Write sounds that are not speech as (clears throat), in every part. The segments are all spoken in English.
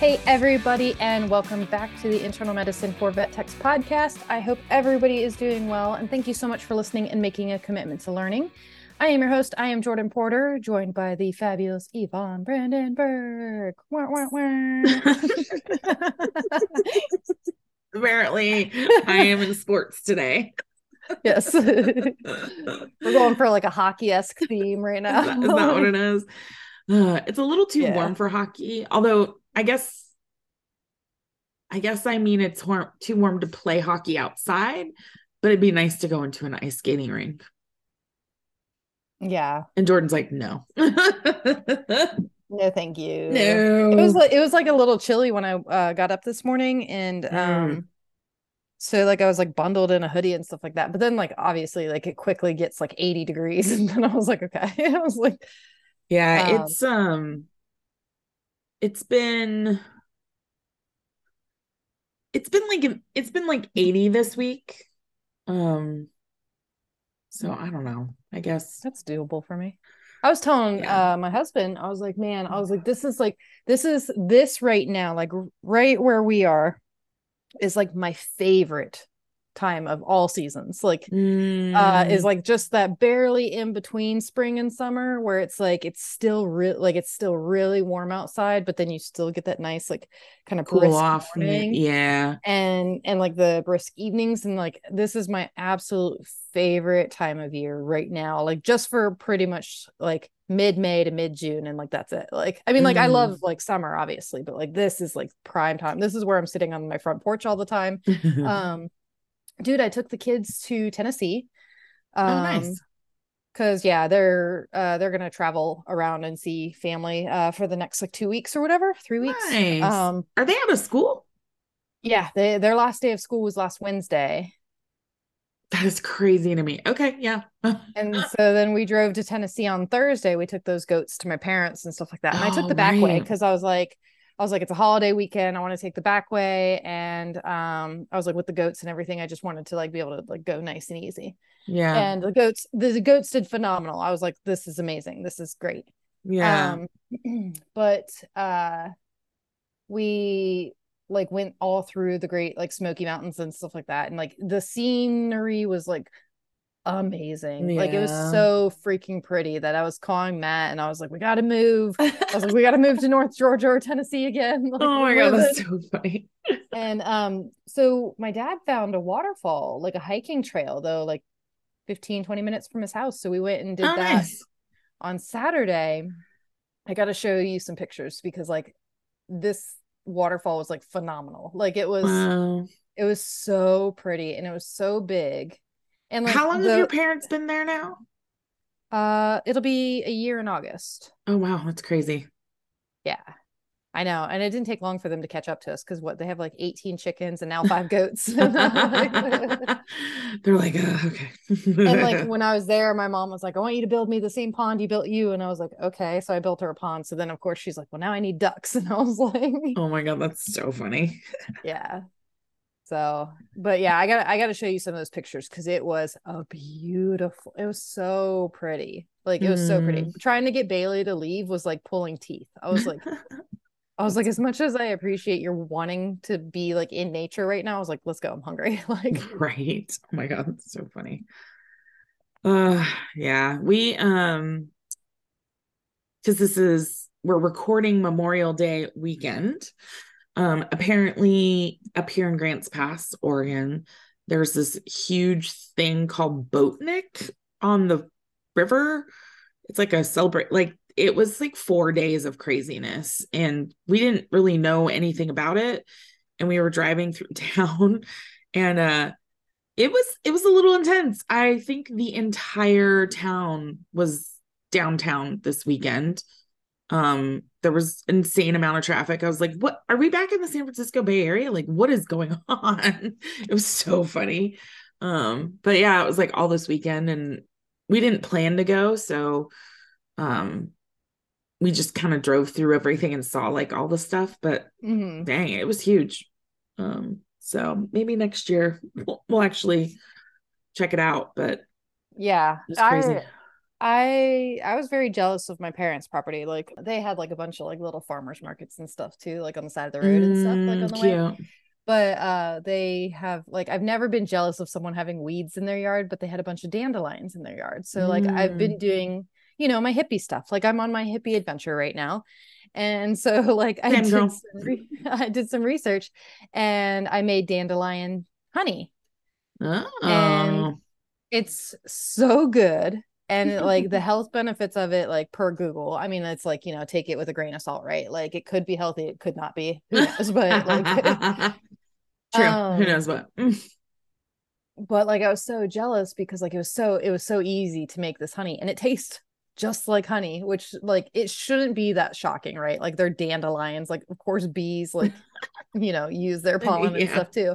Hey, everybody, and welcome back to the Internal Medicine for Vet Techs podcast. I hope everybody is doing well, and thank you so much for listening and making a commitment to learning. I am your host. I am Jordan Porter, joined by the fabulous Yvonne Brandenburg. Wah, wah, wah. (laughs) Apparently, I am in sports today. yes, (laughs) we're going for like a hockey esque theme right now. Is that, is that what it is? Uh, it's a little too Yeah. warm for hockey. Although I guess, I guess I mean it's warm, too warm to play hockey outside, but it'd be nice to go into an ice skating rink. yeah, And Jordan's like, no, (laughs) no, thank you. no. It was like it was like a little chilly when I uh, got up this morning, and Mm. um, so like I was like bundled in a hoodie and stuff like that. But then like obviously like it quickly gets like eighty degrees, (laughs) and then I was like, okay, (laughs) I was like, yeah, um, it's um, it's been. It's been like it's been like 80 this week. Um so I don't know. I guess that's doable for me. I was telling Yeah. uh my husband, I was like, man, I was like, this is like this is this right now, like right where we are, is like my favorite time of all seasons. Like uh Mm, is like just that barely in between spring and summer where it's like it's still real like it's still really warm outside but then you still get that nice like kind of cool brisk off. morning Yeah. and and like the brisk evenings and like this is my absolute favorite time of year right now like just for pretty much like mid-may to mid-june and like that's it like i mean like i Mhm. love like summer obviously but like this is like prime time this is where i'm sitting on my front porch all the time (laughs) um dude i took the kids to tennessee oh, um nice. because yeah they're uh they're gonna travel around and see family uh for the next like two weeks or whatever three weeks Nice. um Are they out of school? yeah they their last day of school was last wednesday That is crazy to me. Okay, yeah. (laughs) and so then we drove to tennessee on thursday we took those goats to my parents and stuff like that and i took Oh, the back way because i was like i was like it's a holiday weekend i want to take the back way and um i was like with the goats and everything i just wanted to like be able to like go nice and easy Yeah. and the goats the, the goats did phenomenal i was like this is amazing this is great yeah. Um, (clears throat) but uh we like went all through the great like Smoky Mountains and stuff like that. And like the scenery was like amazing. Like it was so freaking pretty that I was calling Matt and I was like, we gotta move. I was like, (laughs) we gotta move to North Georgia or Tennessee again. (laughs) Like, oh my god, that's so funny. and um so my dad found a waterfall, like a hiking trail though, like 15, 20 minutes from his house. So we went and did Oh, that nice. on Saturday, I got to show you some pictures because like this waterfall was like phenomenal. Like it was Wow. it was so pretty and it was so big. And like How long the, have your parents been there now? uh it'll be a year in August. Oh wow, that's crazy. Yeah. I know. And it didn't take long for them to catch up to us because what they have like 18 chickens and now five goats. (laughs) (laughs) They're like, uh, okay. like (laughs) when I was there, my mom was like, I want you to build me the same pond you built you. And I was like, okay. So I built her a pond. So then of course she's like, Well, now I need ducks. And I was like, oh my god, that's so funny. yeah so but yeah i gotta i gotta show you some of those pictures because it was a beautiful it was so pretty like it was so pretty Mm. trying to get bailey to leave was like pulling teeth i was like (laughs) i was like as much as i appreciate your wanting to be like in nature right now i was like let's go i'm hungry (laughs) like (laughs) right. Oh my god, that's so funny. Uh yeah, we um because this is we're recording Memorial Day weekend. Um apparently up here in Grants Pass, Oregon, there's this huge thing called Boatnik on the river. It's like a celebrate like it was like 4 days of craziness and we didn't really know anything about it and we were driving through (laughs) town and uh it was it was a little intense i think the entire town was downtown this weekend Um, there was insane amount of traffic. I was like, what are we back in the San Francisco Bay Area? Like, what is going (laughs) on? it was so funny. Um, but yeah, it was like all this weekend and we didn't plan to go, so um we just kind of drove through everything and saw like all the stuff, but Mhm. dang, it was huge. Um, so maybe next year we'll, we'll actually check it out, but Yeah. it's crazy. I I I was very jealous of my parents' property. Like they had like a bunch of like little farmers markets and stuff too, like on the side of the road and stuff, like Mm, on the way. cute. But uh they have like I've never been jealous of someone having weeds in their yard, but they had a bunch of dandelions in their yard. So like I've been Mm. doing, you know, my hippie stuff. Like I'm on my hippie adventure right now. And so (laughs) like I did girl. some re- (laughs) I did some research and I made dandelion honey. Oh, It's so good. And like the (laughs) health benefits of it, like per Google, I mean, it's like, you know, take it with a grain of salt, right? Like it could be healthy, it could not be. Who knows? (laughs) But like (laughs) true. Um, Who knows what? But like I was so jealous because like it was so it was so easy to make this honey and it tastes just like honey, which like it shouldn't be that shocking, right? Like they're dandelions, like of course bees like you know use their pollen and stuff too.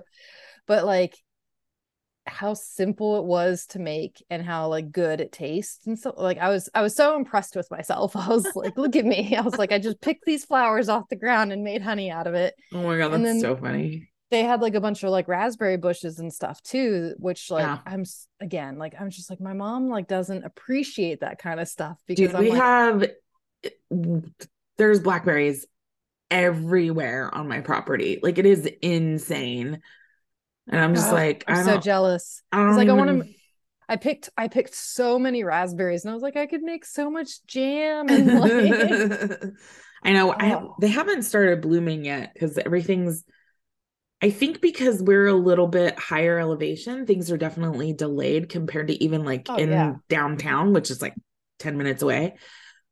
But like how simple it was to make and how like good it tastes and so like I was I was so impressed with myself. (laughs) I was like, look at me. I was like, I just picked these flowers off the ground and made honey out of it Oh my god, that's so funny. they had like a bunch of like raspberry bushes and stuff too which like Yeah. i'm again like i'm just like my mom like doesn't appreciate that kind of stuff because Dude, we like have eh, there's blackberries everywhere on my property. Like it is insane. And I'm just "Ugh, like, i'm I so jealous I don't It's like I want to i picked i picked so many raspberries and i was like i could make so much jam and like (laughs) I know I Oh. they haven't started blooming yet because everything's I think because we're a little bit higher elevation, things are definitely delayed compared to even like Oh, in yeah. downtown, which is like 10 minutes away.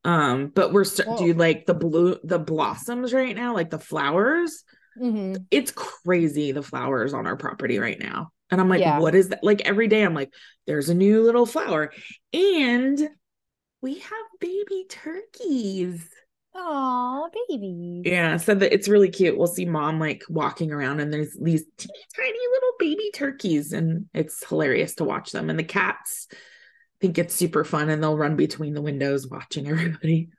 Um, but we're st- dude, like the blue the blossoms right now, like the flowers, Mhm. it's crazy the flowers on our property right now. And I'm like, Yeah. what is that? Like every day I'm like, there's a new little flower. And we have baby turkeys. Aw, baby Yeah, so that it's really cute. We'll see mom like walking around and there's these teeny tiny little baby turkeys, and it's hilarious to watch them. And the cats think it's super fun and they'll run between the windows watching (laughs) everybody.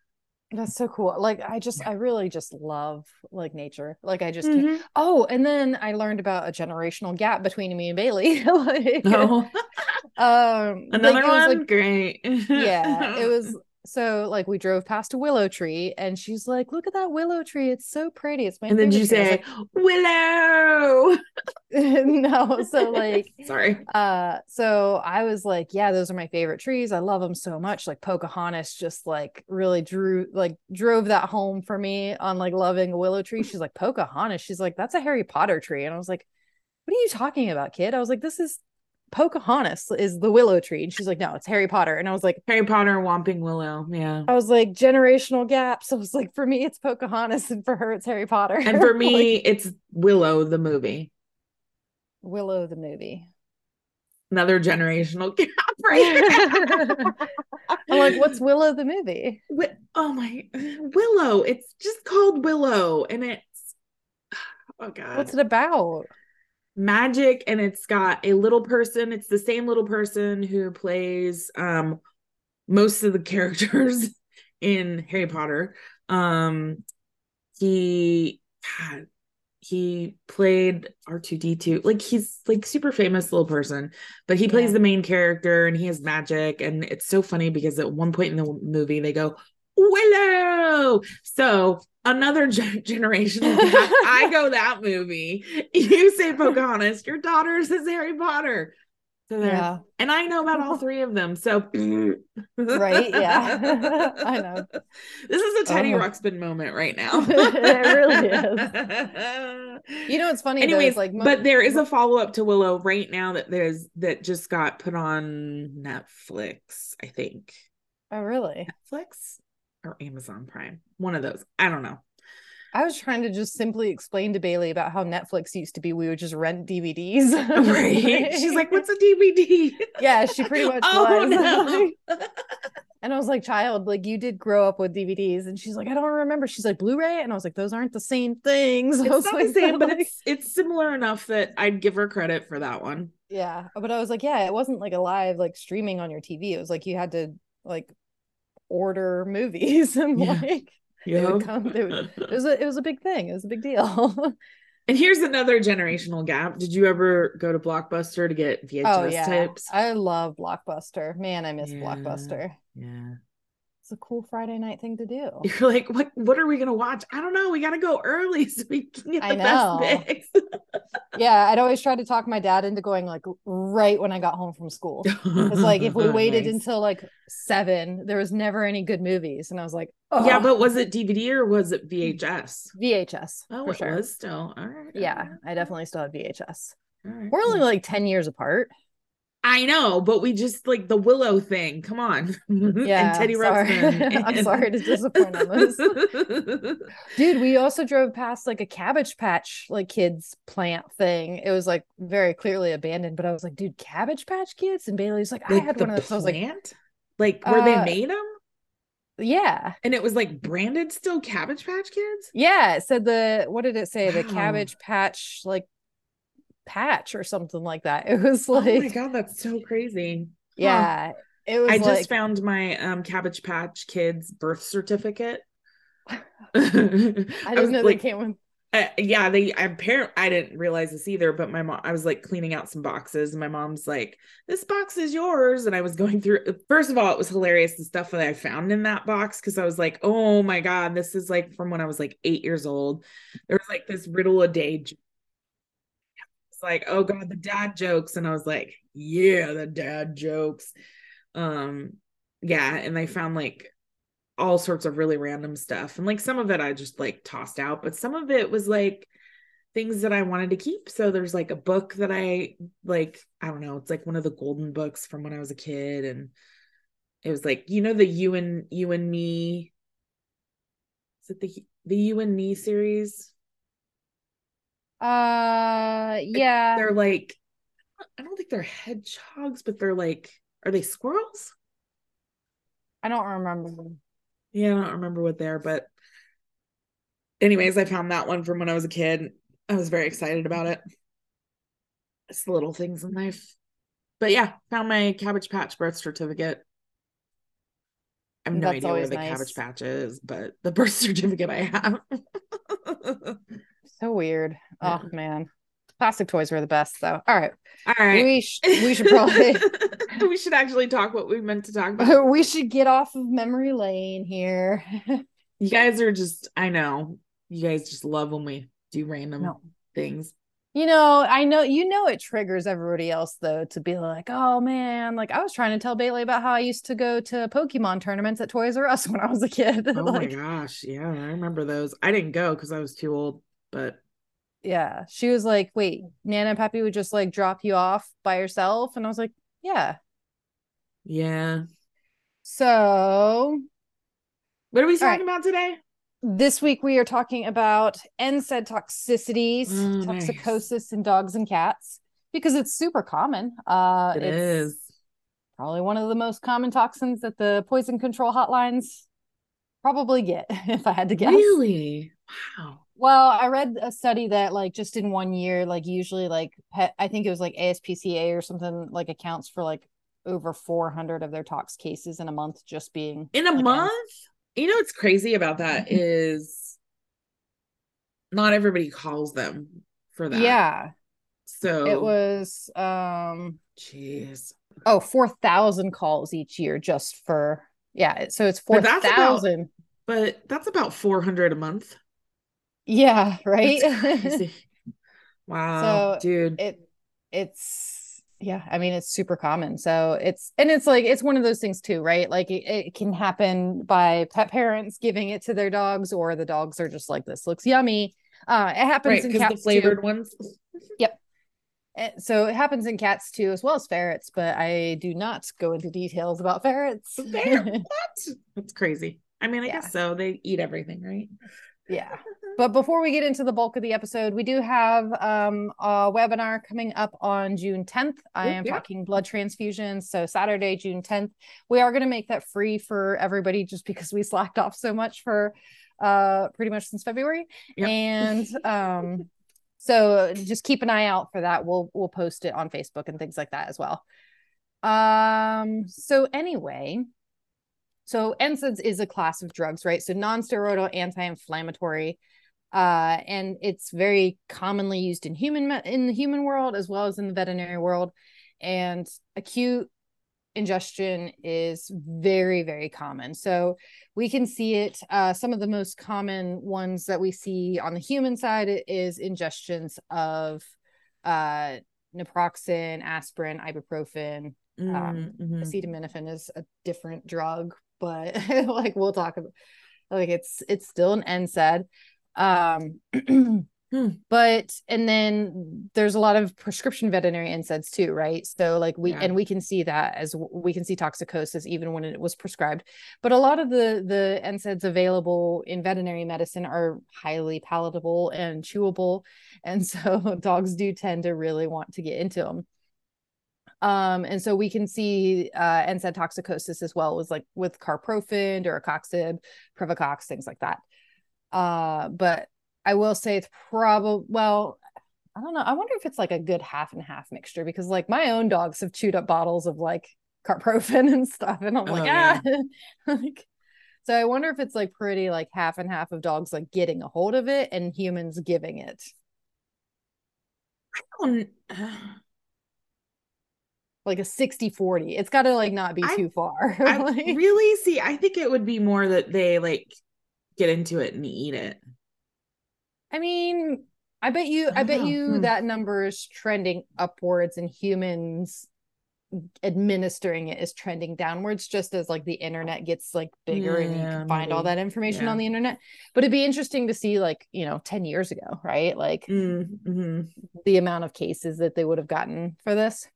That's so cool like i just i really just love like nature like i just Mhm. oh and then i learned about a generational gap between me and bailey (laughs) like Oh, (laughs) um like, another it was, one. like, Great. (laughs) yeah it was so like we drove past a willow tree and she's like look at that willow tree it's so pretty it's my And then you tree." I say, Willow. (laughs) no so like (laughs) Sorry. uh so i was like yeah those are my favorite trees i love them so much like pocahontas just like really drew like drove that home for me on like loving a willow tree she's like pocahontas she's like that's a harry potter tree and i was like what are you talking about kid i was like this is pocahontas is the willow tree and she's like no it's harry potter and i was like Harry Potter, Whomping Willow. Yeah. i was like generational gaps i was like for me it's pocahontas and for her it's harry potter And for (laughs) Like, me, it's Willow, the movie. willow the movie Another generational gap (laughs) right (laughs) i'm like what's willow the movie Wi- oh my Willow. It's just called Willow and it's (sighs) oh god. what's it about Magic and it's got a little person. It's the same little person who plays um most of the (laughs) characters in Harry Potter. Um he God, he played R2D2. Like he's like super famous little person, but he plays Yeah. the main character and he has magic and it's so funny because at one point in the movie they go Willow. So another (laughs) gen- generational. (laughs) I go that movie. You say Pocahontas. Your daughter says Harry Potter. So there. yeah And I know about all (laughs) three of them. So mm-hmm. Right, yeah. I know. This is a Teddy Oh. Ruxpin moment right now. It really is. you know what's funny though, Anyways, is, like mo- but there is a follow-up to Willow right now that there's that just got put on Netflix, I think. oh really Netflix or Amazon Prime. One of those. I don't know. i was trying to just simply explain to bailey about how netflix used to be we would just rent dvds (laughs) Right. She's like, what's a DVD? yeah she pretty much (laughs) oh was no. (laughs) And I was like, child, like you did grow up with DVDs. And she's like, I don't remember. She's like, Blu-ray. And I was like, those aren't the same things. It's not like, the same, but like- it's it's similar enough that I'd give her credit for that one. yeah. But I was like, yeah, it wasn't like a live like streaming on your TV. It was like you had to like order movies (laughs) and Yeah. like They would come- they would- it was (laughs) a it was a big thing. It was a big deal. (laughs) And here's another generational gap. Did you ever go to Blockbuster to get VHS oh yeah. tapes? I love Blockbuster. Man, I miss Yeah. Blockbuster. Yeah. It's a cool Friday night thing to do. You're like, what what are we gonna watch? I don't know. We gotta go early (laughs) so we can get the best picks. (laughs) Yeah, I'd always try to talk my dad into going like right when I got home from school. It's like if we (laughs) waited Nice. until like seven, there was never any good movies. And I was like, oh Yeah, but was it DVD or was it VHS? VHS Oh, it sure. was still. All right. Yeah, I definitely still have VHS. Right. We're only like 10 years apart. I know, but we just like the Willow thing. Come on. (laughs) Yeah, and Teddy sorry. Ruxpin. (laughs) I'm sorry to disappoint on this. (laughs) Dude, we also drove past like a cabbage patch like kids plant thing. It was like very clearly abandoned, but I was like, dude, cabbage patch kids? And Bailey's like, I had the one of those. I was like, plant? like where they Uh, made them? yeah. And it was like branded still Cabbage Patch Kids? Yeah. It said the what did it say? The Wow. cabbage patch like patch or something like that. (laughs) It was like, oh my god, that's so crazy. yeah. It was I just found my um Cabbage Patch Kids birth certificate. (laughs) I (laughs) I didn't know they came with Uh, yeah, they apparently I didn't realize this either, but my mom I was like cleaning out some boxes and my mom's like, "This box is yours." And I was going through First of all, it was hilarious the stuff that I found in that box cuz I was like, "Oh my god, this is like from when I was like 8 years old." There was like this riddle a day. Like, "Oh god, the dad jokes." And I was like, "Yeah, the dad jokes." Um yeah, and I found like all sorts of really random stuff. And like some of it I just like tossed out, but some of it was like things that I wanted to keep. So there's like a book that I like, I don't know, it's like one of the golden books from when I was a kid. And it was like, you know, the you and you and me. Is it the the you and me series? uh Uh, yeah. They're like, I don't think they're hedgehogs, but they're like, are they squirrels? I don't remember. Yeah, I don't remember what they're, but anyways, I found that one from when I was a kid. I was very excited about it. It's the little things in life. But yeah, found my Cabbage Patch birth certificate. I have no That's idea where the nice. Cabbage Patch is, but the (laughs) birth certificate I have. So weird. Yeah. Oh man. Plastic toys were the best though. All right. All right. We sh- we should probably (laughs) we should actually talk what we meant to talk about. (laughs) we should get off of memory lane here. (laughs) You guys are just, I know, you guys just love when we do random No. things. You know, I know you know it triggers everybody else though to be like, oh man, like I was trying to tell Bailey about how I used to go to Pokemon tournaments at Toys R Us when I was a kid. Oh like, my gosh. Yeah, I remember those. I didn't go because I was too old, but yeah. She was like, wait, Nana and Peppy would just like drop you off by yourself. And I was like, yeah. yeah. So What are we right. talking about today? this week we are talking about NSAID toxicities, nice. toxicosis in dogs and cats, because it's super common. Uh It it's is. probably one of the most common toxins that the poison control hotlines probably get, (laughs) if I had to guess. Really? Wow. Well, I read a study that like just in one year, like usually like pet, I think it was like ASPCA or something like accounts for like over 400 of their tox cases in a month just being In a like, month? You know what's crazy about that is not everybody calls them for that. Yeah, So it was um jeez. oh 4,000 calls each year just for yeah, so it's But that's about- 4,000. But that's about 400 a month. Yeah, (laughs) right. (laughs) Wow, So, dude. it it's yeah i mean it's super common so it's and it's like it's one of those things too right like it, it can happen by pet parents giving it to their dogs or the dogs are just like this looks yummy uh it happens right, in cats the flavored too. ones. (laughs) Eh, so it happens in cats too as well as ferrets but i do not go into details about ferrets Ferret, what? That's crazy. I mean, I Yeah. guess so. They eat everything, right? Yeah. But before we get into the bulk of the episode, we do have um, a webinar coming up on June 10th. I am yeah. talking blood transfusions. So, Saturday, June 10th. We are going to make that free for everybody just because we slacked off so much for uh, pretty much since February. Yep. And um, (laughs) so just keep an eye out for that. We'll we'll post it on Facebook and things like that as well. Um, so anyway, so NSAIDs is a class of drugs, right? So non-steroidal anti-inflammatory uh, and it's very commonly used in human in the human world as well as in the veterinary world. And acute ingestion is very very common. So we can see it. Uh, some of the most common ones that we see on the human side is ingestions of uh, naproxen, aspirin, ibuprofen. Um, mm-hmm. Acetaminophen is a different drug, but (laughs) like we'll talk about. Like it's it's still an NSAID. Um, (clears throat) hmm. but and then there's a lot of prescription veterinary NSAIDs too, right? So like we yeah. and we can see that as we can see toxicosis even when it was prescribed. But a lot of the the NSAIDs available in veterinary medicine are highly palatable and chewable, and (laughs) so dogs do tend to really want to get into them. Um, and so we can see uh, NSAID toxicosis as well was like with carprofen, deracoxib, Previcox, things like that. Uh, but I will say it's probably well, I don't know. I wonder if it's like a good half and half mixture because like my own dogs have chewed up bottles of like carprofen (laughs) and stuff, and I'm like, oh, ah, yeah. (laughs) like. So I wonder if it's like pretty like half and half of dogs like getting a hold of it and humans giving it. I don't (sighs) like a 60 40. It's got to like not be I, too far. (laughs) I really see. I think it would be more that they like get into it and eat it. I mean, I bet you, I, I bet know. you hmm. that number is trending upwards and humans administering it is trending downwards just as like the internet gets like bigger yeah, and you can find maybe. all that information yeah. on the internet but it'd be interesting to see like you know 10 years ago right like mm-hmm. the amount of cases that they would have gotten for this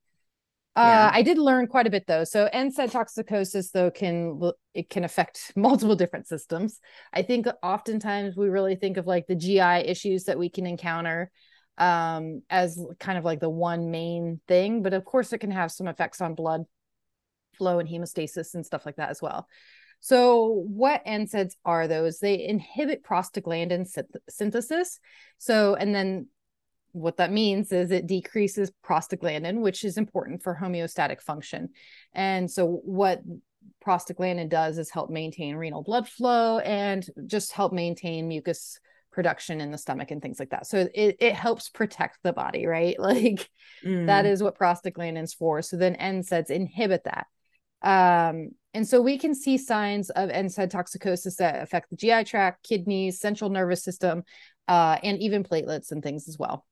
uh, I did learn quite a bit though. So NSAID toxicosis though can it can affect (laughs) multiple different systems. I think oftentimes we really think of like the GI issues that we can encounter um, as kind of like the one main thing, but of course it can have some effects on blood flow and hemostasis and stuff like that as well. So, what NSAIDs are those? They inhibit prostaglandin synthesis. So, and then what that means is it decreases prostaglandin, which is important for homeostatic function. And so, what prostaglandin does is help maintain renal blood flow and just help maintain mucus production in the stomach and things like that. So it, it helps protect the body, right? (laughs) Like mm. that is what prostaglandin's for. So then NSAIDs inhibit that. Um, and so we can see signs of NSAID toxicosis that affect the GI tract, kidneys, central nervous system, uh, and even platelets and things as well.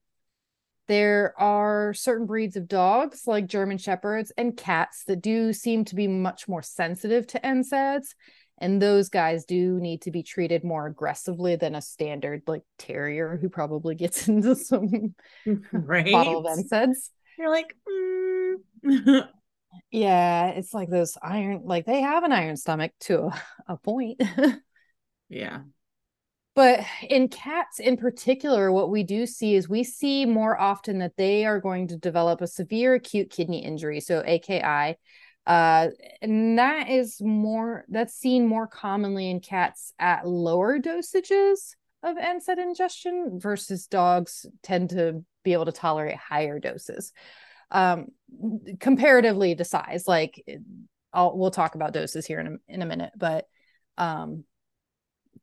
There are certain breeds of dogs, like German Shepherds and cats, that do seem to be much more sensitive to NSAIDs. And those guys do need to be treated more aggressively than a standard, like terrier, who probably gets (laughs) into some right? (laughs) bottle of NSAIDs. You're like, mm. (laughs) yeah, it's like those iron, like they have an iron stomach to a, a point. yeah. But in cats in particular, what we do see is we see more often that they are going to develop a severe acute kidney injury, so AKI. Uh, and that is more that's seen more commonly in cats at lower dosages of NSAID ingestion versus dogs tend to be able to tolerate higher doses. Um, comparatively to size, like I'll, we'll talk about doses here in a, in a minute, but um,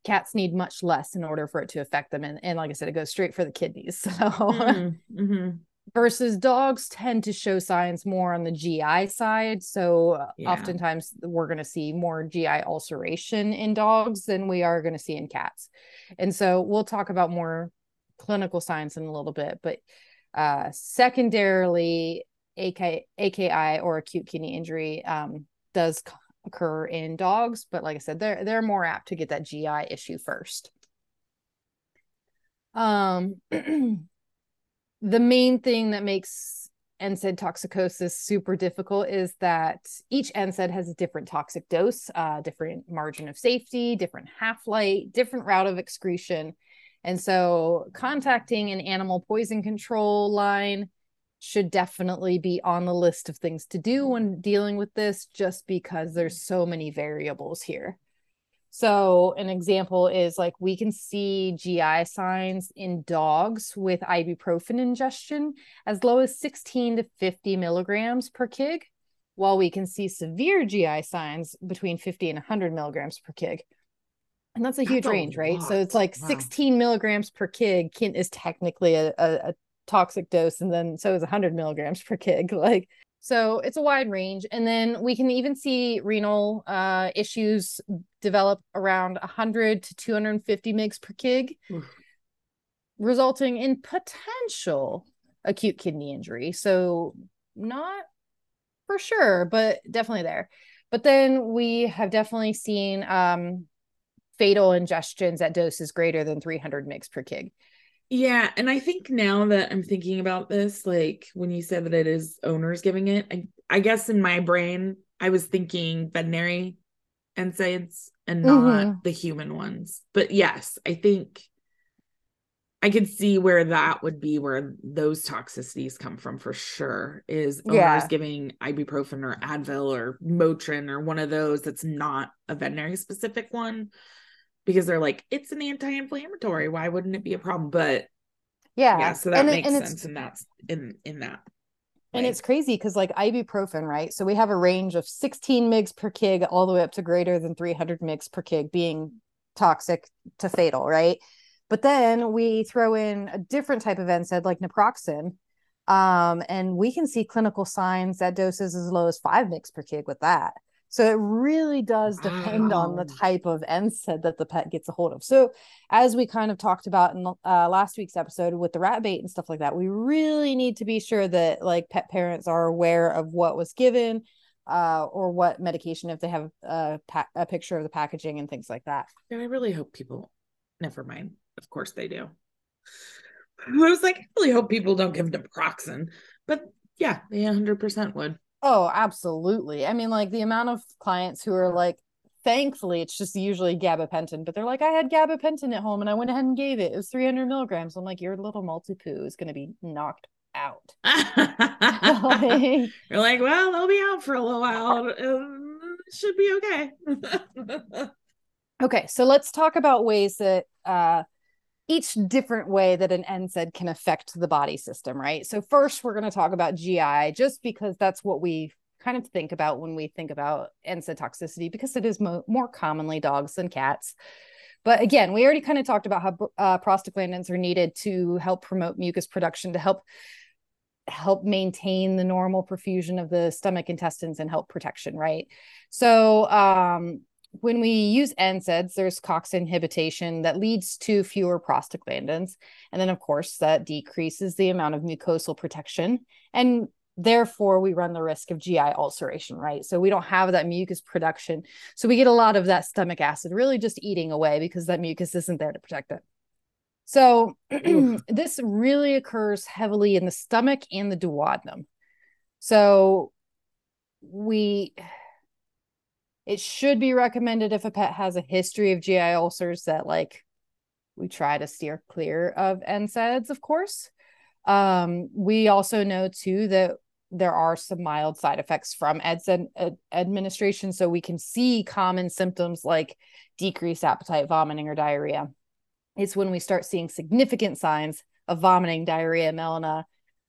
cats need much less in order for it to affect them and, and like i said it goes straight for the kidneys (laughs) so mm-hmm. mm-hmm. versus dogs tend to show signs more on the gi side so uh, yeah. oftentimes we're going to see more gi ulceration in dogs than we are going to see in cats and so we'll talk about more clinical signs in a little bit but uh, secondarily AK, aki or acute kidney injury um, does occur in dogs, but like I said, they're they're more apt to get that GI issue first. Um, (clears throat) the main thing that makes NSAID toxicosis super difficult is that each NSAID has a different toxic dose, uh, different margin of safety, different half life, different route of excretion. And so, contacting an animal poison control line should definitely be on the list of things to do when dealing with this, just because there's mm-hmm. so many variables here. So, an example is like we can see GI signs in dogs with ibuprofen ingestion as low as 16 to 50 milligrams per kg, while we can see severe GI signs between 50 and 100 milligrams per kg. And that's a huge that's range, right? So, it's like wow. 16 milligrams per kg can, is technically a, a, a toxic dose, and then so is 100 milligrams per kg. (laughs) Like, so it's a wide range. And then we can even see renal uh, issues develop around 100 to 250 mg per kg, resulting in potential acute kidney injury. So, not for sure, but definitely there. But then we have definitely seen um, fatal ingestions at doses greater than 300 mg per kg. Yeah, and I think now that I'm thinking about this, like when you said that it is owners giving it, I, I guess in my brain I was thinking veterinary NSAIDs and not mm-hmm. the human ones. But yes, I think I could see where that would be where those toxicities come from for sure. Is owners yeah. giving ibuprofen or Advil or Motrin or one of those that's not a veterinary specific one because they're like it's an anti-inflammatory. Why wouldn't it be a problem? But yeah. yeah so that and makes and sense and that's in in that and it's crazy because like ibuprofen right? So we have a range of 16 mgs per kg all the way up to greater than 300 mgs per kg being toxic to fatal right? But then we throw in a different type of NSAID like naproxen um, and we can see clinical signs at doses as low as 5 mgs per kg with that so it really does depend wow. on the type of NSAID that the pet gets a hold of. So as we kind of talked about in uh, last week's episode with the rat bait and stuff like that, we really need to be sure that like pet parents are aware of what was given uh, or what medication if they have a, pa- a picture of the packaging and things like that. Yeah, I really hope people. Never mind. Of course they do. I was like, I really hope people don't give naproxen, but yeah, they 100% would. Oh, absolutely. I mean, like the amount of clients who are like, thankfully, it's just usually gabapentin, but they're like, I had gabapentin at home and I went ahead and gave it. It was 300 milligrams. I'm like, your little Maltipoo is going to be knocked out. (laughs) like, You're like, well, they'll be out for a little while. It should be okay. (laughs) okay. So let's talk about ways that uh, each different way that an NSAID can affect the body system, right? So first we're going to talk about GI just because that's what we kind of think about when we think about NSAID toxicity because it is mo- more commonly dogs than cats. But again, we already kind of talked about how uh, prostaglandins are needed to help promote mucus production to help help maintain the normal perfusion of the stomach intestines and help protection, right? So um when we use NSAIDs, there's COX inhibition that leads to fewer prostaglandins. And then, of course, that decreases the amount of mucosal protection. And therefore, we run the risk of GI ulceration, right? So we don't have that mucus production. So we get a lot of that stomach acid really just eating away because that mucus isn't there to protect it. So (clears throat) this really occurs heavily in the stomach and the duodenum. So we it should be recommended if a pet has a history of GI ulcers that like we try to steer clear of NSAIDs, of course. Um, we also know too that there are some mild side effects from NSAID ad- administration. So we can see common symptoms like decreased appetite, vomiting, or diarrhea. It's when we start seeing significant signs of vomiting, diarrhea, melena,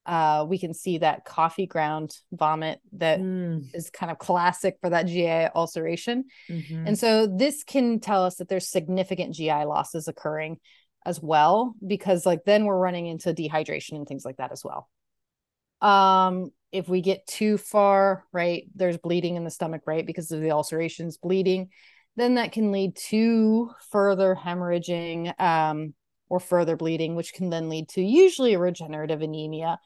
uh, we can see that coffee ground vomit that mm. is kind of classic for that GI ulceration. Mm-hmm. And so this can tell us that there's significant GI losses occurring as well, because like then we're running into dehydration and things like that as well. Um, if we get too far, right, there's bleeding in the stomach, right, because of the ulcerations, bleeding, then that can lead to further hemorrhaging. Um, or further bleeding, which can then lead to usually a regenerative anemia.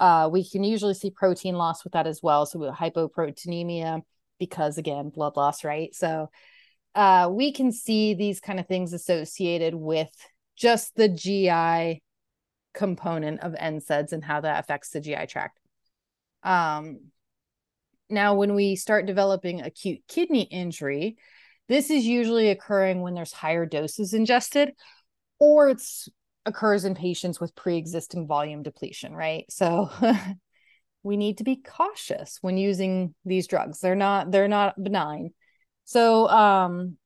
Uh, we can usually see protein loss with that as well. So hypoproteinemia, because again, blood loss, right? So uh, we can see these kind of things associated with just the GI component of NSAIDs and how that affects the GI tract. Um, now, when we start developing acute kidney injury, this is usually occurring when there's higher doses ingested, or it's occurs in patients with pre-existing volume depletion, right? So (laughs) we need to be cautious when using these drugs. They're not they're not benign. So um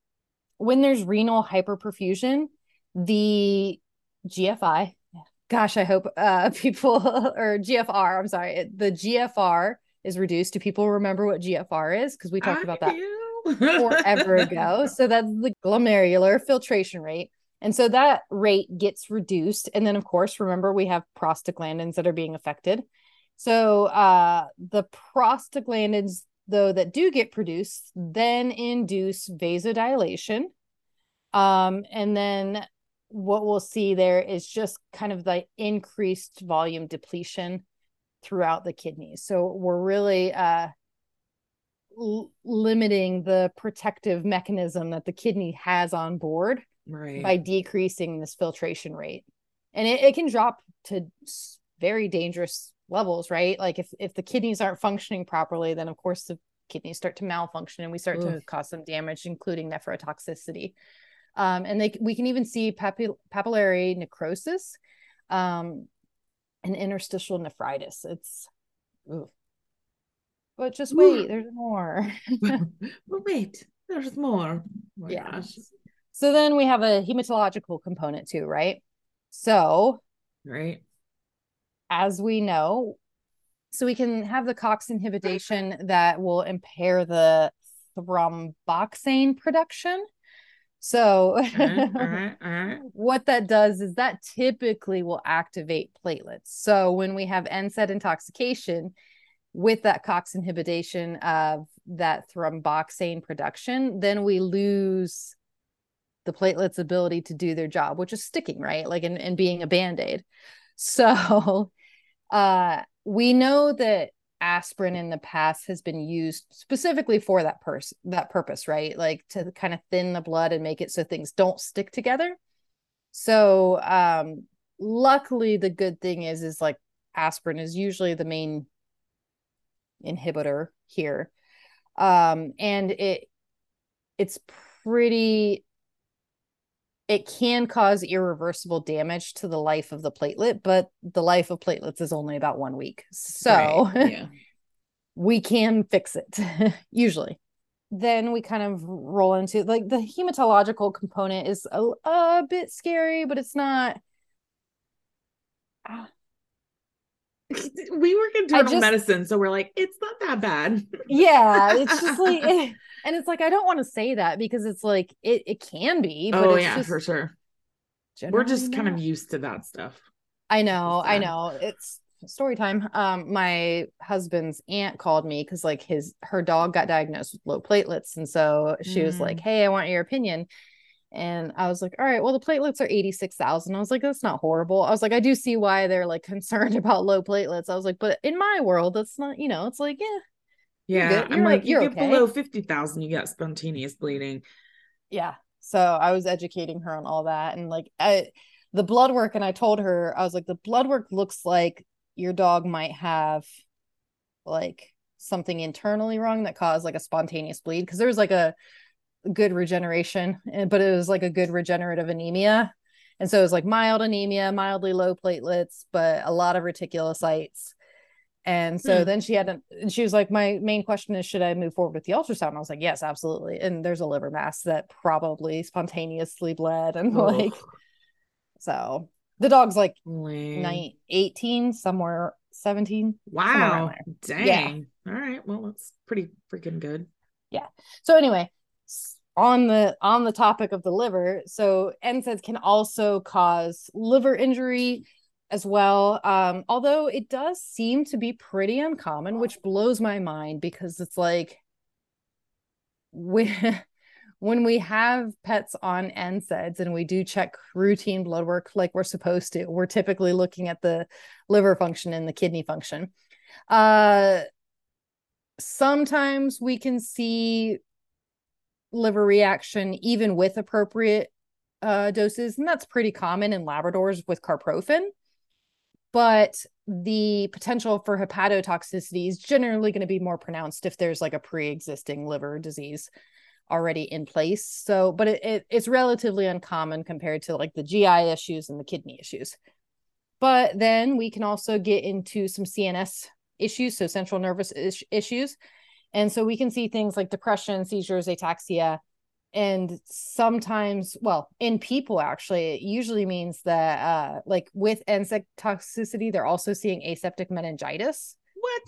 when there's renal hyperperfusion, the GFI, gosh, I hope uh (laughs) people or GFR, I'm sorry, the GFR is reduced. Do people remember what GFR is? Because we talked I about that (laughs) forever ago. So that's the glomerular filtration rate. And so that rate gets reduced. And then, of course, remember we have prostaglandins that are being affected. So uh, the prostaglandins, though, that do get produced then induce vasodilation. Um, and then what we'll see there is just kind of the increased volume depletion throughout the kidneys. So we're really uh, l- limiting the protective mechanism that the kidney has on board right. by decreasing this filtration rate. And it, it can drop to very dangerous levels, right? Like if, if the kidneys aren't functioning properly, then of course the kidneys start to malfunction and we start Oof. to cause some damage, including nephrotoxicity. Um, and they, we can even see papil- papillary necrosis um, and interstitial nephritis. It's, ooh. but just wait, there's more. (laughs) (laughs) well, wait, there's more. Oh yeah. Gosh. So then we have a hematological component too, right? So, right. As we know, so we can have the COX inhibition that will impair the thromboxane production. So, uh-huh, (laughs) uh-huh, uh-huh. what that does is that typically will activate platelets. So, when we have NSAID intoxication with that COX inhibition of that thromboxane production, then we lose the platelets ability to do their job which is sticking right? Like and, being a band-aid. (laughs) So uh we know that aspirin in the past has been used specifically for that person that purpose right? Like to kind of thin the blood and make it so things don't stick together. So um luckily the good thing is is like aspirin is usually the main inhibitor here. Um and it it's pretty it can cause irreversible damage to the life of the platelet, but the life of platelets is only about one week. So right. (laughs) yeah. we can fix it (laughs) usually. Then we kind of roll into like the hematological component is a, a bit scary, but it's not. Ah, (laughs) We work in internal just, medicine, so we're like, it's not that bad. yeah, it's (laughs) just like eh, and it's like I don't want to say that because it's like it it can be. oh yeah, for sure. We're just kind of used to that stuff. I know, I know. It's story time. Um, my husband's aunt called me because like his her dog got diagnosed with low platelets, and so she mm. was like, mm. "Hey, I want your opinion." And I was like, all right, well, the platelets are 86,000. I was like, that's not horrible. I was like, I do see why they're like (laughs) concerned about low platelets. I was like, but in my world, that's not, you know, it's like, yeah, yeah, I'm like, you get okay. below 50,000, you got spontaneous bleeding. Yeah. So I was educating her on all that. And like, I, the blood work, and I told her, I was like, the blood work looks like your dog might have like something internally wrong that caused like a spontaneous bleed. Cause there was like a good regeneration, eh, but it was like a good regenerative anemia. And so it was like mild anemia, mildly low platelets, but a lot of reticulocytes and so hmm. then she had, a, and she was like, my main question is, should I move forward with the ultrasound? I was like, yes, absolutely. And there's a liver mass that probably spontaneously bled. And oh. like, so the dog's like nine, 18, somewhere 17. Wow. Dang. Yeah. All right. Well, that's pretty freaking good. Yeah. So anyway, on the on the topic of the liver, so NSAIDs can also cause liver injury as well. Um, although it does seem to be pretty uncommon, which blows my mind because it's like when (laughs) when we have pets on NSAIDs and we do check routine blood work like we're supposed to, we're typically looking at the liver function and the kidney function. Uh, sometimes we can see liver reaction even with appropriate uh, doses, and that's pretty common in Labradors with carprofen but the potential for hepatotoxicity is generally going to be more pronounced if there's like a pre-existing liver disease already in place. So, but it, it, it's relatively uncommon compared to like the GI issues and the kidney issues. But then we can also get into some CNS issues, so central nervous is- issues. And so we can see things like depression, seizures, ataxia, and sometimes, well, in people actually, it usually means that uh like with NSAID toxicity, they're also seeing aseptic meningitis. What?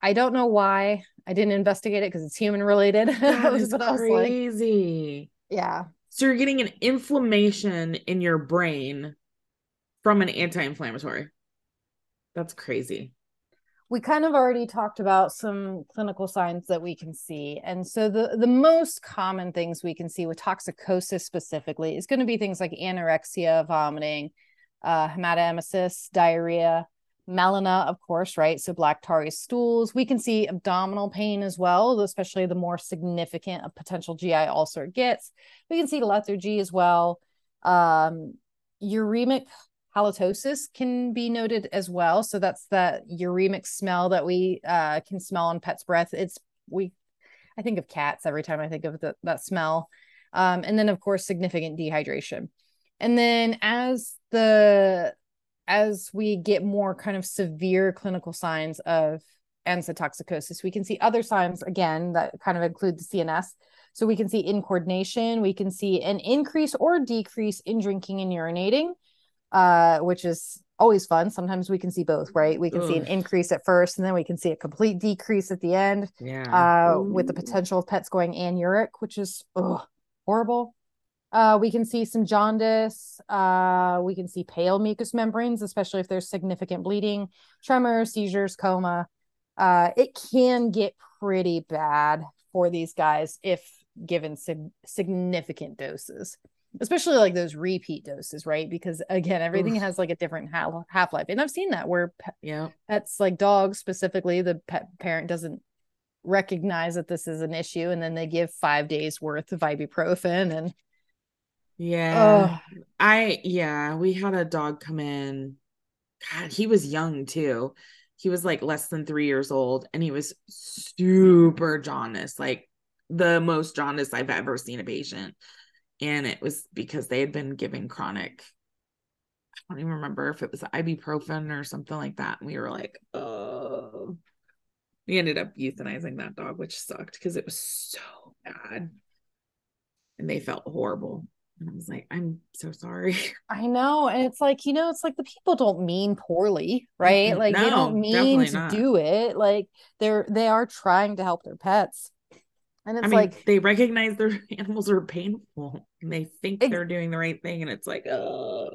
I don't know why. I didn't investigate it because it's human related. (laughs) That is was like, crazy. yeah. So you're getting an inflammation in your brain from an anti-inflammatory. That's crazy. We kind of already talked about some clinical signs that we can see. And so the the most common things we can see with toxicosis specifically is going to be things like anorexia vomiting uh, hematemesis diarrhea melena of course right? So black tarry stools. We can see abdominal pain as well especially the more significant a potential gi ulcer gets. We can see lethargy as well. Um, uremic halitosis can be noted as well. So that's the uremic smell that we uh, can smell on pet's breath. It's we, I think of cats every time I think of the, that smell. Um, and then of course significant dehydration. And then as the as we get more kind of severe clinical signs of NSAID toxicosis, we can see other signs again that kind of include the CNS. So we can see incoordination, we can see an increase or decrease in drinking and urinating uh, which is always fun. Sometimes we can see both, right? We can Ugh. see an increase at first, and then we can see a complete decrease at the end. Yeah. Uh, with the potential of pets going anuric, which is ugh, horrible. Uh, we can see some jaundice. Uh, we can see pale mucous membranes, especially if there's significant bleeding, tremors, seizures, coma. Uh, it can get pretty bad for these guys if given sig- significant doses especially like those repeat doses, right? Because again, everything Oof. has like a different half life, and I've seen that where pe- yeah, pets like dogs specifically, the pet parent doesn't recognize that this is an issue, and then they give five days worth of ibuprofen and. Yeah, I yeah, we had a dog come in. God, he was young too. He was like less than three years old, and he was super jaundiced, like the most jaundiced I've ever seen a patient and it was because they had been giving chronic I don't even remember if it was ibuprofen or something like that. And we were like, oh, we ended up euthanizing that dog, which sucked because it was so bad. And they felt horrible. And I was like, I'm so sorry. (laughs) I know. And it's like, you know, it's like the people don't mean poorly, right? Like no, they don't mean to not. do it. Like they're they are trying to help their pets. And it's I mean, like they recognize their (laughs) animals are painful and they think ex- they're doing the right thing. And it's like, oh.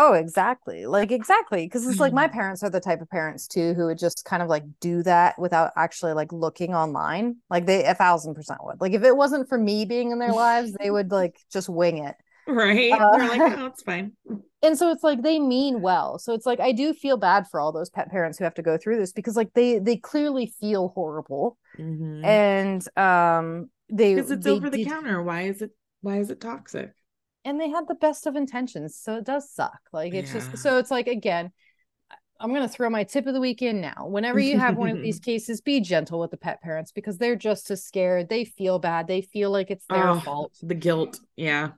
Oh, exactly. Like, exactly. Because it's like my mm-hmm. parents are the type of parents too who would just kind of like do that without actually like looking online. Like, they a thousand percent would. Like, if it wasn't for me being in their lives, they would like just wing it. Right. Uh, They're like, oh, (laughs) it's fine. And so it's like they mean well. So it's like I do feel bad for all those pet parents who have to go through this because like they they clearly feel horrible. Mm-hmm. And um they because it's they over the counter. Why is it why is it toxic? And they had the best of intentions. So it does suck. Like it's yeah. just so it's like again, I'm going to throw my tip of the week in now. Whenever you have one of these (laughs) cases, be gentle with the pet parents because they're just as scared. They feel bad. They feel like it's their oh, fault. The guilt. Yeah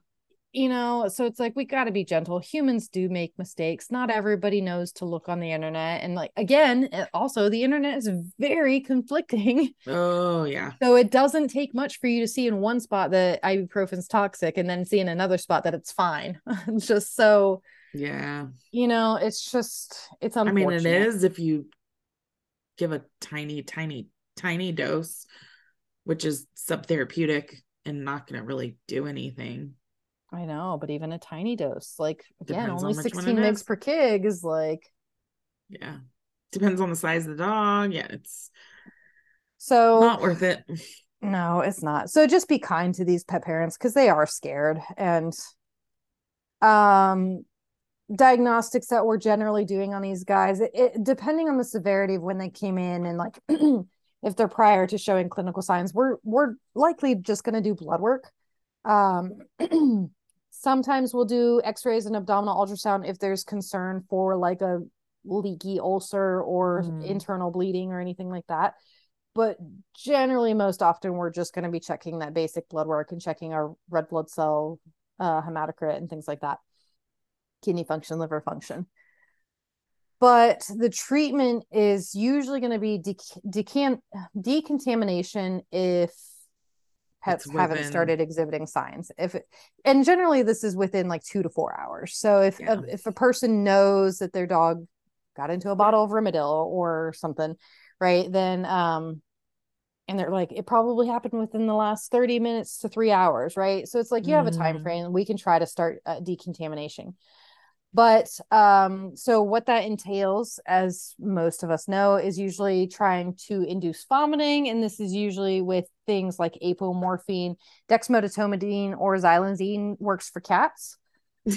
you know so it's like we got to be gentle. Humans do make mistakes. Not everybody knows to look on the internet and like again also the internet is very conflicting. (laughs) Oh yeah. So it doesn't take much for you to see in one spot that ibuprofen's toxic and then see in another spot that it's fine. It's (laughs) just so yeah. you know it's just it's unfortunate. i mean it is if you give a tiny tiny tiny dose which is subtherapeutic and not going to really do anything I know, but even a tiny dose, like again, Depends only 16 mgs per kg is like yeah. Depends on the size of the dog. Yeah, it's so not worth it. No, it's not. So just be kind to these pet parents because they are scared. And um diagnostics that we're generally doing on these guys, it, it depending on the severity of when they came in and like (clears throat) if they're prior to showing clinical signs, we're we're likely just gonna do blood work. Um (clears throat) sometimes we'll do x-rays and abdominal ultrasound if there's concern for like a leaky ulcer or mm. internal bleeding or anything like that. But generally, most often, we're just going to be checking that basic blood work and checking our red blood cell uh, hematocrit and things like that, kidney function, liver function. But the treatment is usually going to be decant- decontamination if pets haven't started exhibiting signs. If it, and generally this is within like two to four hours. So if yeah. a, if a person knows that their dog got into a bottle of Rimadyl or something right then um and they're like it probably happened within the last 30 minutes to three hours right? So it's like you have a time mm-hmm. frame. We can try to start uh, decontamination but um, so what that entails, as most of us know, is usually trying to induce vomiting, and this is usually with things like apomorphine, dexmedetomidine, or xylazine works for cats. (laughs)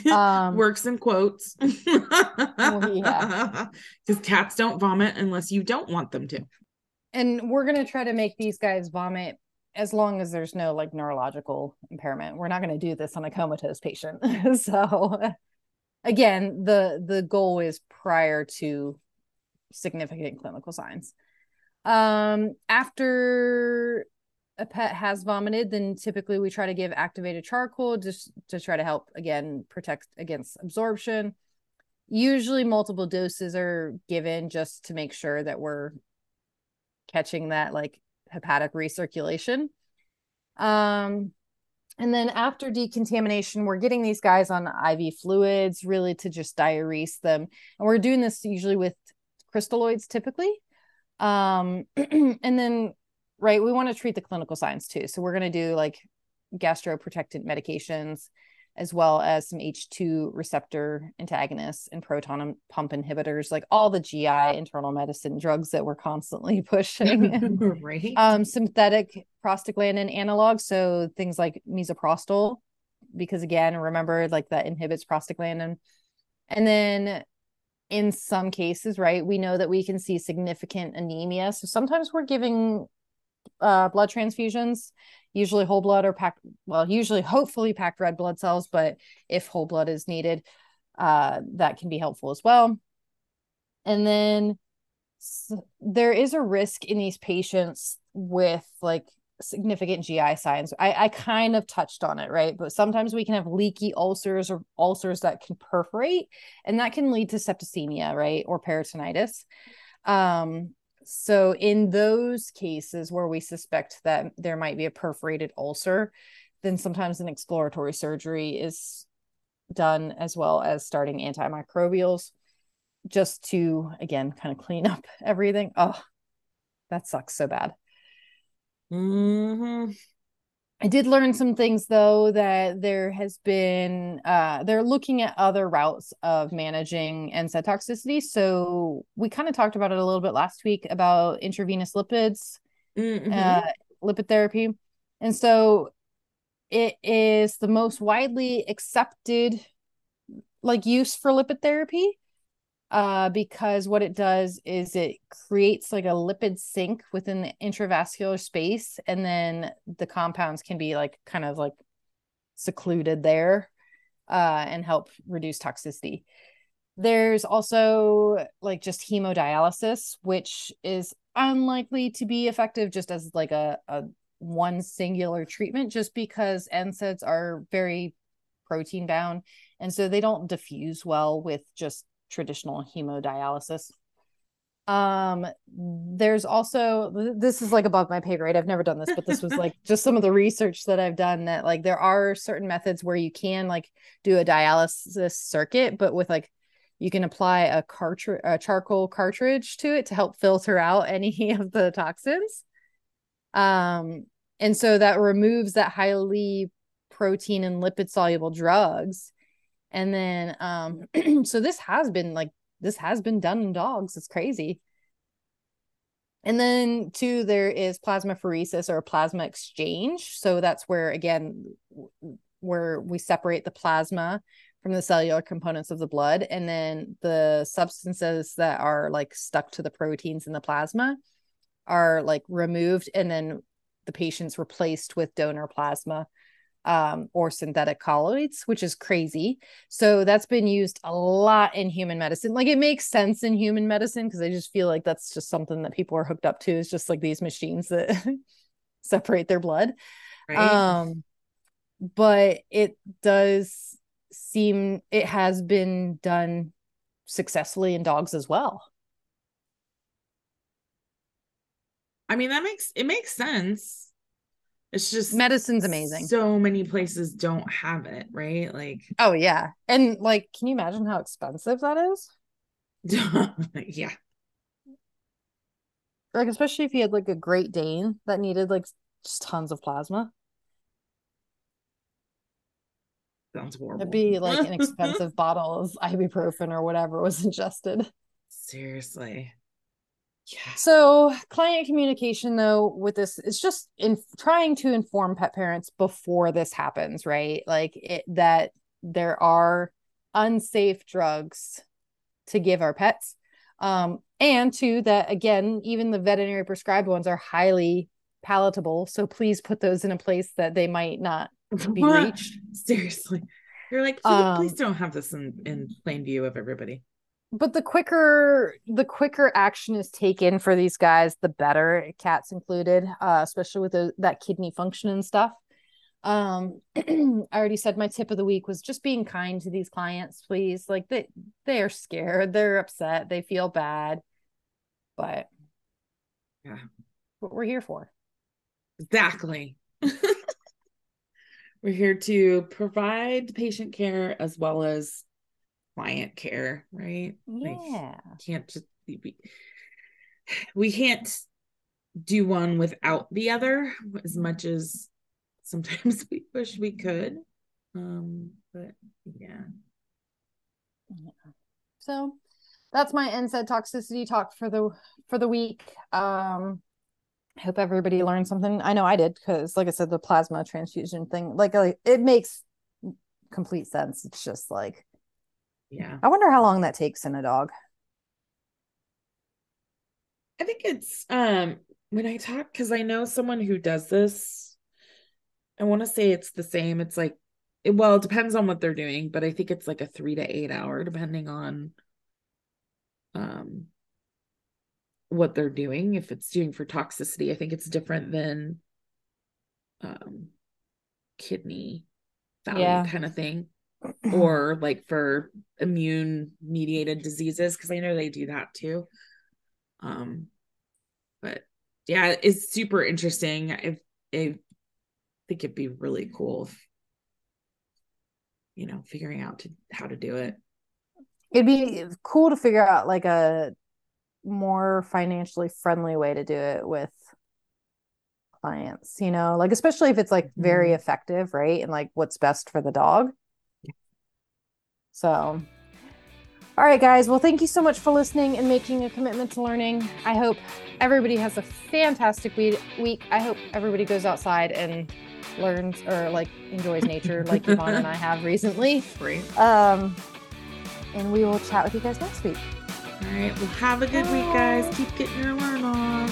Um, works in quotes. well, yeah, (laughs) because cats don't vomit unless you don't want them to. And we're gonna try to make these guys vomit as long as there's no like neurological impairment. We're not going to do this on a comatose patient. (laughs) so again the the goal is prior to significant clinical signs. Um after a pet has vomited then typically we try to give activated charcoal just to try to help again protect against absorption. Usually multiple doses are given just to make sure that we're catching that like hepatic recirculation. Um and then after decontamination, we're getting these guys on IV fluids really to just diurese them. And we're doing this usually with crystalloids typically. Um, (clears throat) and then, right, we want to treat the clinical signs too. So we're going to do like gastroprotectant medications, as well as some H2 receptor antagonists and proton pump inhibitors, like all the GI internal medicine drugs that we're constantly (laughs) pushing. (laughs) right. Um, synthetic prostaglandin analogs, so things like misoprostol, because again, remember, like that inhibits prostaglandin. And then in some cases, right, we know that we can see significant anemia. So sometimes we're giving uh, blood transfusions usually whole blood or packed well usually hopefully packed red blood cells but if whole blood is needed uh, that can be helpful as well and then there is a risk in these patients with like significant GI signs. I, I kind of touched on it, right? But sometimes we can have leaky ulcers or ulcers that can perforate, and that can lead to septicemia, right? Or peritonitis. Um, so, in those cases where we suspect that there might be a perforated ulcer, then sometimes an exploratory surgery is done as well as starting antimicrobials just to, again, kind of clean up (laughs) everything. Oh, that sucks so bad. Mm-hmm. I did learn some things though that there has been uh they're looking at other routes of managing NSAID toxicity. So we kind of talked about it a little bit last week about intravenous lipids, mm-hmm. uh, lipid therapy. And so it is the most widely accepted like use for lipid therapy uh, because what it does is it creates like a lipid sink within the intravascular space, and then the compounds can be like kind of like secluded there uh, and help reduce toxicity. There's also like just hemodialysis, which is unlikely to be effective just as like a, a one singular treatment, just because NSAIDs are very protein bound. And so they don't diffuse well with just traditional hemodialysis. Um, there's also this is like above my pay grade. I've never done this, but this was like (laughs) just some of the research that I've done that like there are certain methods where you can like do a dialysis circuit, but with like you can apply a cartridge a charcoal cartridge to it to help filter out any (laughs) of the toxins. Um, and so that removes that highly protein and lipid soluble drugs and then um (clears throat) so this has been like this has been done in dogs. It's crazy. And then two, there is plasmapheresis or plasma exchange. So that's where again where we separate the plasma from the cellular components of the blood and then the substances that are like stuck to the proteins in the plasma are like removed and then the patient's replaced with donor plasma um, or synthetic colloids, which is crazy. So that's been used a lot in human medicine. Like it makes sense in human medicine because I just feel like that's just something that people are hooked up to. Is just like these machines that (laughs) separate their blood. Right. Um, but it does seem it has been done successfully in dogs as well. I mean, that makes it makes sense. It's just medicine's amazing. So many places don't have it, right? Like, oh yeah, and like, can you imagine how expensive that is? (laughs) yeah. Like, especially if you had like a Great Dane that needed like just tons of plasma. Sounds horrible. It'd be like an (laughs) expensive bottle of ibuprofen or whatever was ingested. Seriously. Yeah. So, client communication, though, with this, it's just in trying to inform pet parents before this happens, right? Like it, that there are unsafe drugs to give our pets. Um, and two, that again, even the veterinary prescribed ones are highly palatable. So please put those in a place that they might not be (laughs) reached. Seriously. You're like, please, um, please don't have this in, in plain view of everybody but the quicker the quicker action is taken for these guys the better cats included uh, especially with the, that kidney function and stuff. Um (clears throat) i already said my tip of the week was just being kind to these clients please. Like they they are scared they're upset they feel bad but yeah. what we're here for. Exactly. (laughs) We're here to provide patient care as well as client care, right? Yeah. Like, can't just we, we can't do one without the other as much as sometimes (laughs) we wish we could. Um, but yeah. So that's my NSAID toxicity talk for the for the week. Um I hope everybody learned something. I know I did because like I said, the plasma transfusion thing, like, like it makes complete sense. It's just like yeah. I wonder how long that takes in a dog. I think it's um when I talk because I know someone who does this. I want to say it's the same. It's like it, well, it depends on what they're doing, but I think it's like a three to eight hour, depending on um what they're doing. If it's doing for toxicity, I think it's different than um kidney value yeah. kind of thing (laughs) or like for immune mediated diseases because I know they do that too. Um but yeah, it's super interesting. I, I think it'd be really cool if you know, figuring out to, how to do it. It'd be cool to figure out like a more financially friendly way to do it with clients, you know, like especially if it's like very mm. effective, right? And like what's best for the dog. So, all right, guys. Well, thank you so much for listening and making a commitment to learning. I hope everybody has a fantastic week. I hope everybody goes outside and learns or like enjoys nature (laughs) like Yvonne and I have recently. Great. Um, and we will chat with you guys next week. All right. Well, have a good Bye. week, guys. Keep getting your learn on.